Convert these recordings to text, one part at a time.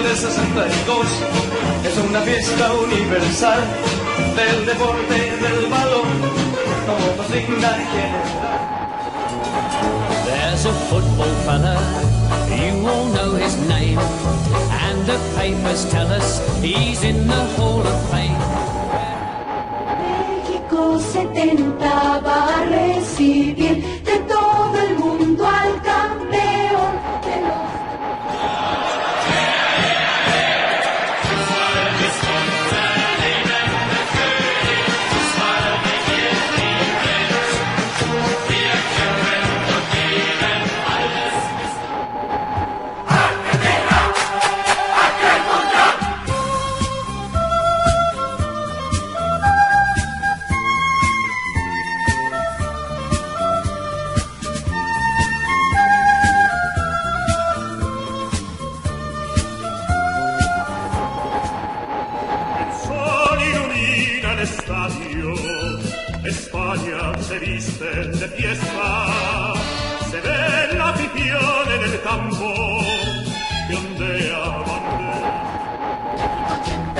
mundial de 62 es una fiesta universal del deporte del balón, como consigna general. There's a football fella, you all know his name, and the papers tell us he's in the Hall of Fame. México 70 va a recibir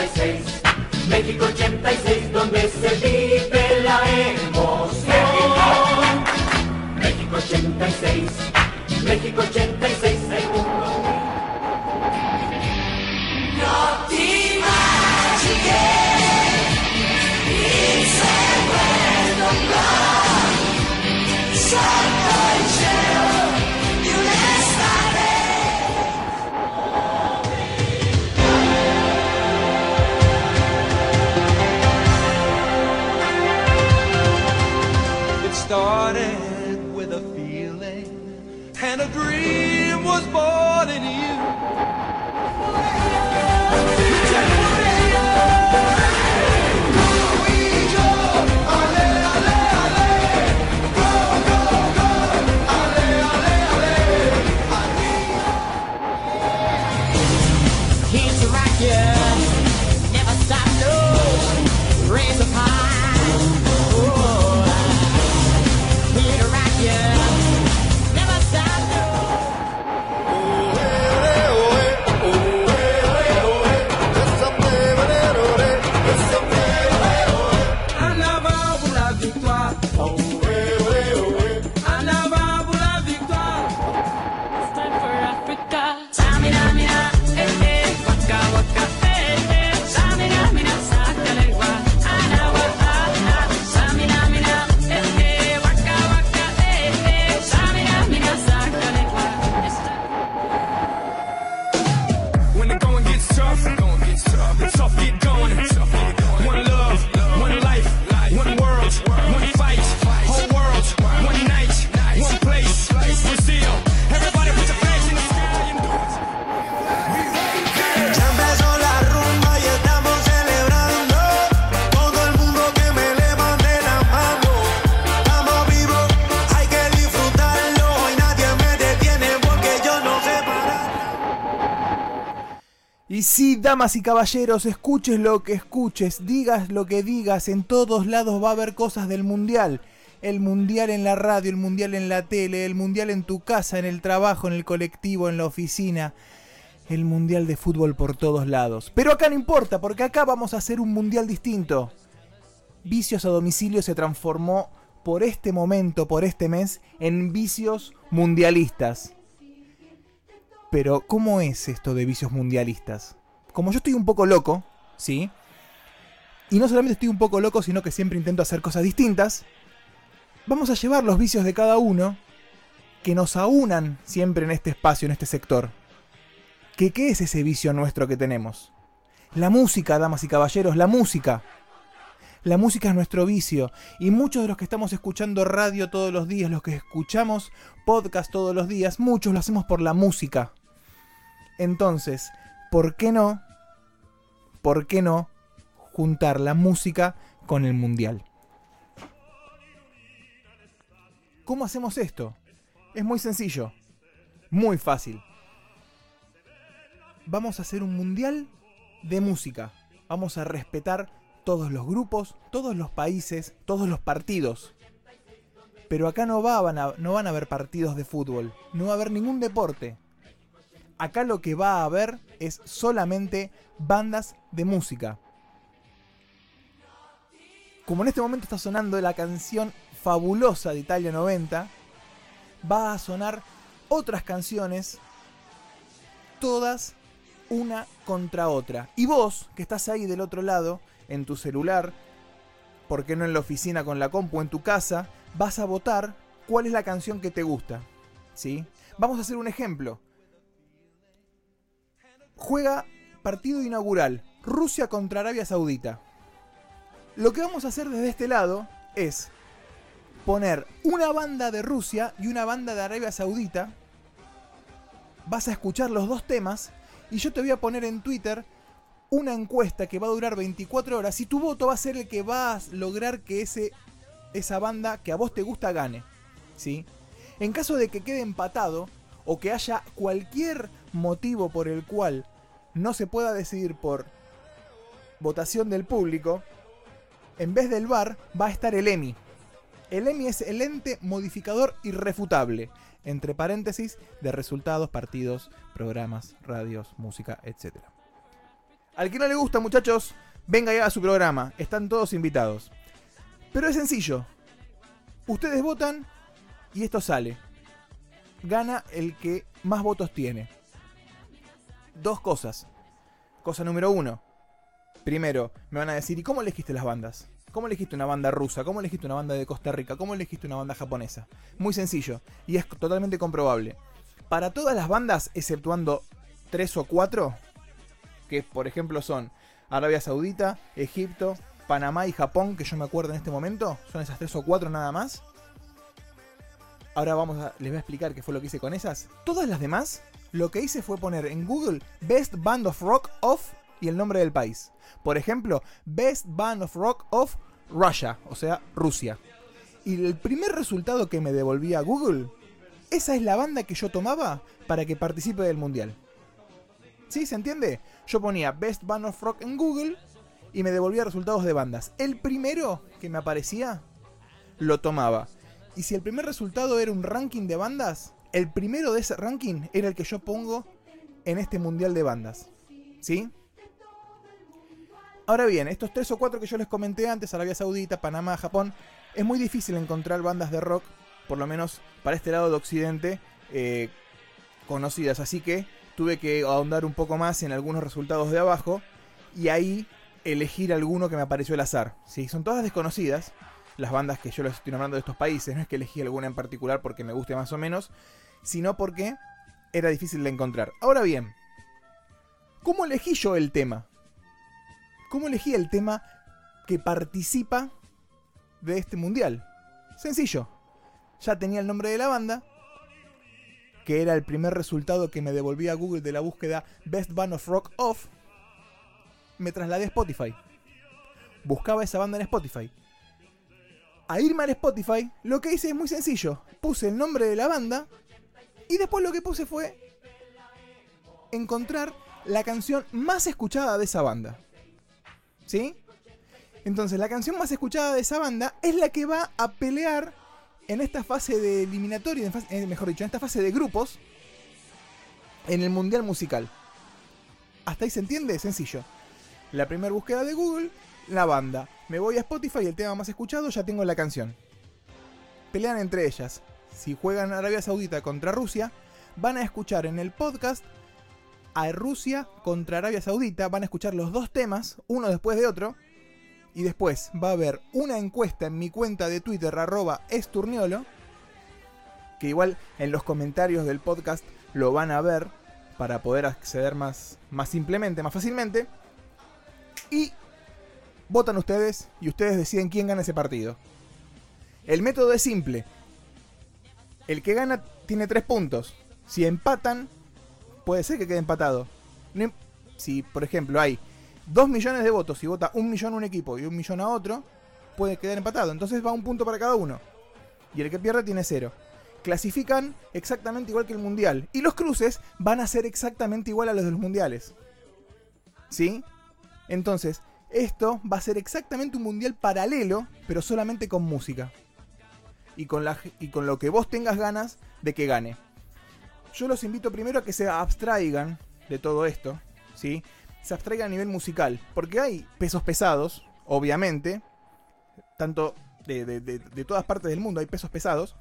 86, México 86, donde se vive la emoción. México 86, México 86, la Y sí, damas y caballeros, escuches lo que escuches, digas lo que digas, en todos lados va a haber cosas del mundial. El mundial en la radio, el mundial en la tele, el mundial en tu casa, en el trabajo, en el colectivo, en la oficina. El mundial de fútbol por todos lados. Pero acá no importa, porque acá vamos a hacer un mundial distinto. Vicios a domicilio se transformó por este momento, por este mes, en vicios mundialistas. Pero, ¿cómo es esto de vicios mundialistas? Como yo estoy un poco loco, ¿sí? Y no solamente estoy un poco loco, sino que siempre intento hacer cosas distintas. Vamos a llevar los vicios de cada uno que nos aunan siempre en este espacio, en este sector. ¿Qué, ¿Qué es ese vicio nuestro que tenemos? La música, damas y caballeros, la música. La música es nuestro vicio y muchos de los que estamos escuchando radio todos los días, los que escuchamos podcast todos los días, muchos lo hacemos por la música. Entonces, ¿por qué no? ¿Por qué no juntar la música con el mundial? ¿Cómo hacemos esto? Es muy sencillo, muy fácil. Vamos a hacer un mundial de música. Vamos a respetar todos los grupos, todos los países, todos los partidos. Pero acá no, va- no van a haber partidos de fútbol, no va a haber ningún deporte. Acá lo que va a haber es solamente bandas de música. Como en este momento está sonando la canción fabulosa de Italia 90, va a sonar otras canciones, todas una contra otra. Y vos, que estás ahí del otro lado, en tu celular, ¿por qué no en la oficina con la compu, en tu casa, vas a votar cuál es la canción que te gusta. ¿Sí? Vamos a hacer un ejemplo. Juega partido inaugural, Rusia contra Arabia Saudita. Lo que vamos a hacer desde este lado es poner una banda de Rusia y una banda de Arabia Saudita. Vas a escuchar los dos temas y yo te voy a poner en Twitter una encuesta que va a durar 24 horas y tu voto va a ser el que va a lograr que ese, esa banda que a vos te gusta gane. ¿sí? En caso de que quede empatado o que haya cualquier motivo por el cual no se pueda decidir por votación del público, en vez del VAR va a estar el EMI. El EMI es el ente modificador irrefutable, entre paréntesis, de resultados, partidos, programas, radios, música, etc. Al que no le gusta, muchachos, venga y haga su programa. Están todos invitados. Pero es sencillo. Ustedes votan y esto sale. Gana el que más votos tiene. Dos cosas. Cosa número uno. Primero, me van a decir, ¿y cómo elegiste las bandas? ¿Cómo elegiste una banda rusa? ¿Cómo elegiste una banda de Costa Rica? ¿Cómo elegiste una banda japonesa? Muy sencillo, y es totalmente comprobable. Para todas las bandas, exceptuando tres o cuatro, que por ejemplo son Arabia Saudita, Egipto, Panamá y Japón, que yo me acuerdo en este momento, son esas tres o cuatro nada más. Ahora vamos a, les voy a explicar qué fue lo que hice con esas. Todas las demás, lo que hice fue poner en Google Best Band of Rock of y el nombre del país. Por ejemplo, Best Band of Rock of Russia, o sea, Rusia. Y el primer resultado que me devolvía Google, esa es la banda que yo tomaba para que participe del mundial. ¿Sí? ¿Se entiende? Yo ponía Best Band of Rock en Google y me devolvía resultados de bandas. El primero que me aparecía, lo tomaba. Y si el primer resultado era un ranking de bandas, el primero de ese ranking era el que yo pongo en este mundial de bandas. ¿Sí? Ahora bien, estos tres o cuatro que yo les comenté antes, Arabia Saudita, Panamá, Japón, es muy difícil encontrar bandas de rock, por lo menos para este lado de Occidente, eh, conocidas. Así que tuve que ahondar un poco más en algunos resultados de abajo y ahí elegir alguno que me apareció al azar. ¿sí? Son todas desconocidas, las bandas que yo les estoy nombrando de estos países. No es que elegí alguna en particular porque me guste más o menos, sino porque era difícil de encontrar. Ahora bien, ¿cómo elegí yo el tema? ¿Cómo elegí el tema que participa de este mundial? Sencillo. Ya tenía el nombre de la banda, que era el primer resultado que me devolvía Google de la búsqueda Best Band of Rock Off. Me trasladé a Spotify. Buscaba esa banda en Spotify. A irme al Spotify, lo que hice es muy sencillo. Puse el nombre de la banda y después lo que puse fue encontrar la canción más escuchada de esa banda. ¿Sí? Entonces, la canción más escuchada de esa banda es la que va a pelear en esta fase de eliminatoria, en eh, mejor dicho, en esta fase de grupos, en el Mundial Musical. ¿Hasta ahí se entiende? Sencillo. La primera búsqueda de Google, la banda. Me voy a Spotify, el tema más escuchado, ya tengo la canción. Pelean entre ellas. Si juegan Arabia Saudita contra Rusia, van a escuchar en el podcast a Rusia contra Arabia Saudita. Van a escuchar los dos temas, uno después de otro. Y después va a haber una encuesta en mi cuenta de Twitter, arroba esturniolo. Que igual en los comentarios del podcast lo van a ver para poder acceder más, más simplemente, más fácilmente. Y votan ustedes y ustedes deciden quién gana ese partido. El método es simple. El que gana tiene tres puntos. Si empatan, puede ser que quede empatado. Si, por ejemplo, hay 2 millones de votos y vota un millón a un equipo y un millón a otro, puede quedar empatado. Entonces va un punto para cada uno. Y el que pierde tiene cero. Clasifican exactamente igual que el mundial. Y los cruces van a ser exactamente igual a los de los mundiales. ¿Sí? Entonces, esto va a ser exactamente un mundial paralelo, pero solamente con música. Y con, la, y con lo que vos tengas ganas de que gane. yo los invito primero a que se abstraigan de todo esto, ¿sí? Se abstraigan a nivel musical, porque hay pesos pesados, obviamente, tanto de, de- de- de todas partes del mundo hay pesos pesados,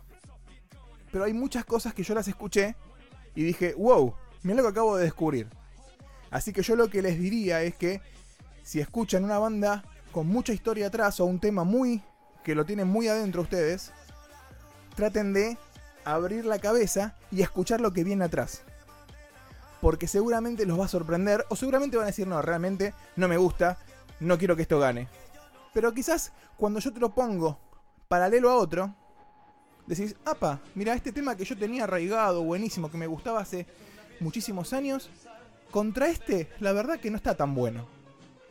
pero hay muchas cosas que yo las escuché y dije, wow, mira lo que acabo de descubrir. Así que yo lo que les diría es que si escuchan una banda con mucha historia atrás o un tema muy que lo tienen muy adentro ustedes, traten de abrir la cabeza y escuchar lo que viene atrás. Porque seguramente los va a sorprender o seguramente van a decir, no, realmente no me gusta, no quiero que esto gane. Pero quizás cuando yo te lo pongo paralelo a otro, decís, apa, mira, este tema que yo tenía arraigado, buenísimo, que me gustaba hace muchísimos años, contra este, la verdad que no está tan bueno.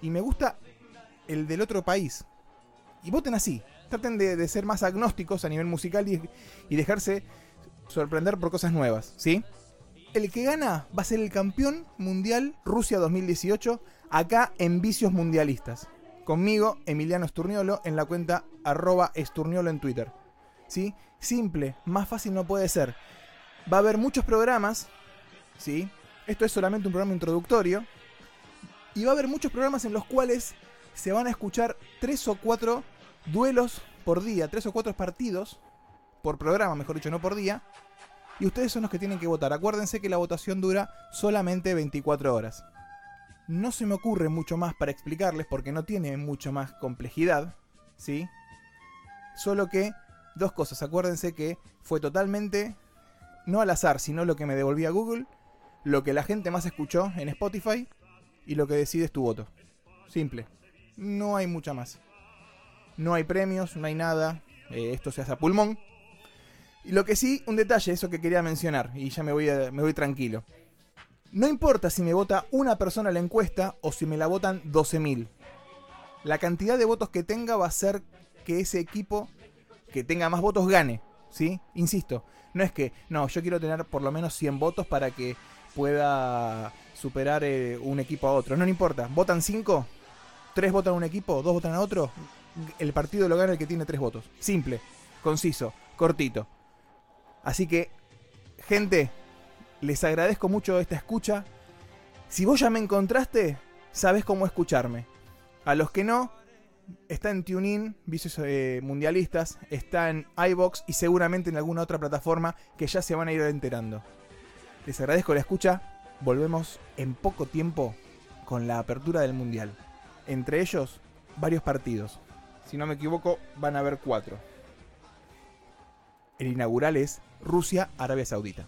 Y me gusta el del otro país. Y voten así. Traten de, ser más agnósticos a nivel musical y, y dejarse sorprender por cosas nuevas, ¿sí? El que gana va a ser el campeón mundial Rusia 2018 acá en Vicios Mundialistas. Conmigo, Emiliano Esturniolo, en la cuenta arroba Esturniolo en Twitter. ¿Sí? Simple, más fácil no puede ser. Va a haber muchos programas, ¿sí? Esto es solamente un programa introductorio. Y va a haber muchos programas en los cuales se van a escuchar tres o cuatro duelos por día, tres o cuatro partidos por programa, mejor dicho, no por día. Y ustedes son los que tienen que votar. Acuérdense que la votación dura solamente 24 horas. No se me ocurre mucho más para explicarles porque no tiene mucho más complejidad, ¿sí? Solo que dos cosas. Acuérdense que fue totalmente no al azar, sino lo que me devolvía Google, lo que la gente más escuchó en Spotify y lo que decide es tu voto. Simple. No hay mucha más. No hay premios, no hay nada. eh, esto se hace a pulmón. Y lo que sí, un detalle, eso que quería mencionar, y ya me voy, a- me voy tranquilo. No importa si me vota una persona la encuesta o si me la votan 12.000. La cantidad de votos que tenga va a ser que ese equipo que tenga más votos gane. ¿Sí? Insisto, no es que, no, yo quiero tener por lo menos 100 votos para que pueda superar eh, un equipo a otro. No, importa. ¿Votan 5? ¿3 votan a un equipo? ¿2 votan a otro? El partido lo gana el que tiene 3 votos. Simple, conciso, cortito. Así que, gente, les agradezco mucho esta escucha. Si vos ya me encontraste, sabés cómo escucharme. A los que no, está en TuneIn, Vicios eh, Mundialistas, está en iBox y seguramente en alguna otra plataforma que ya se van a ir enterando. Les agradezco la escucha. Volvemos en poco tiempo con la apertura del Mundial. Entre ellos, varios partidos. Si no me equivoco, van a haber cuatro. El inaugural es Rusia-Arabia Saudita.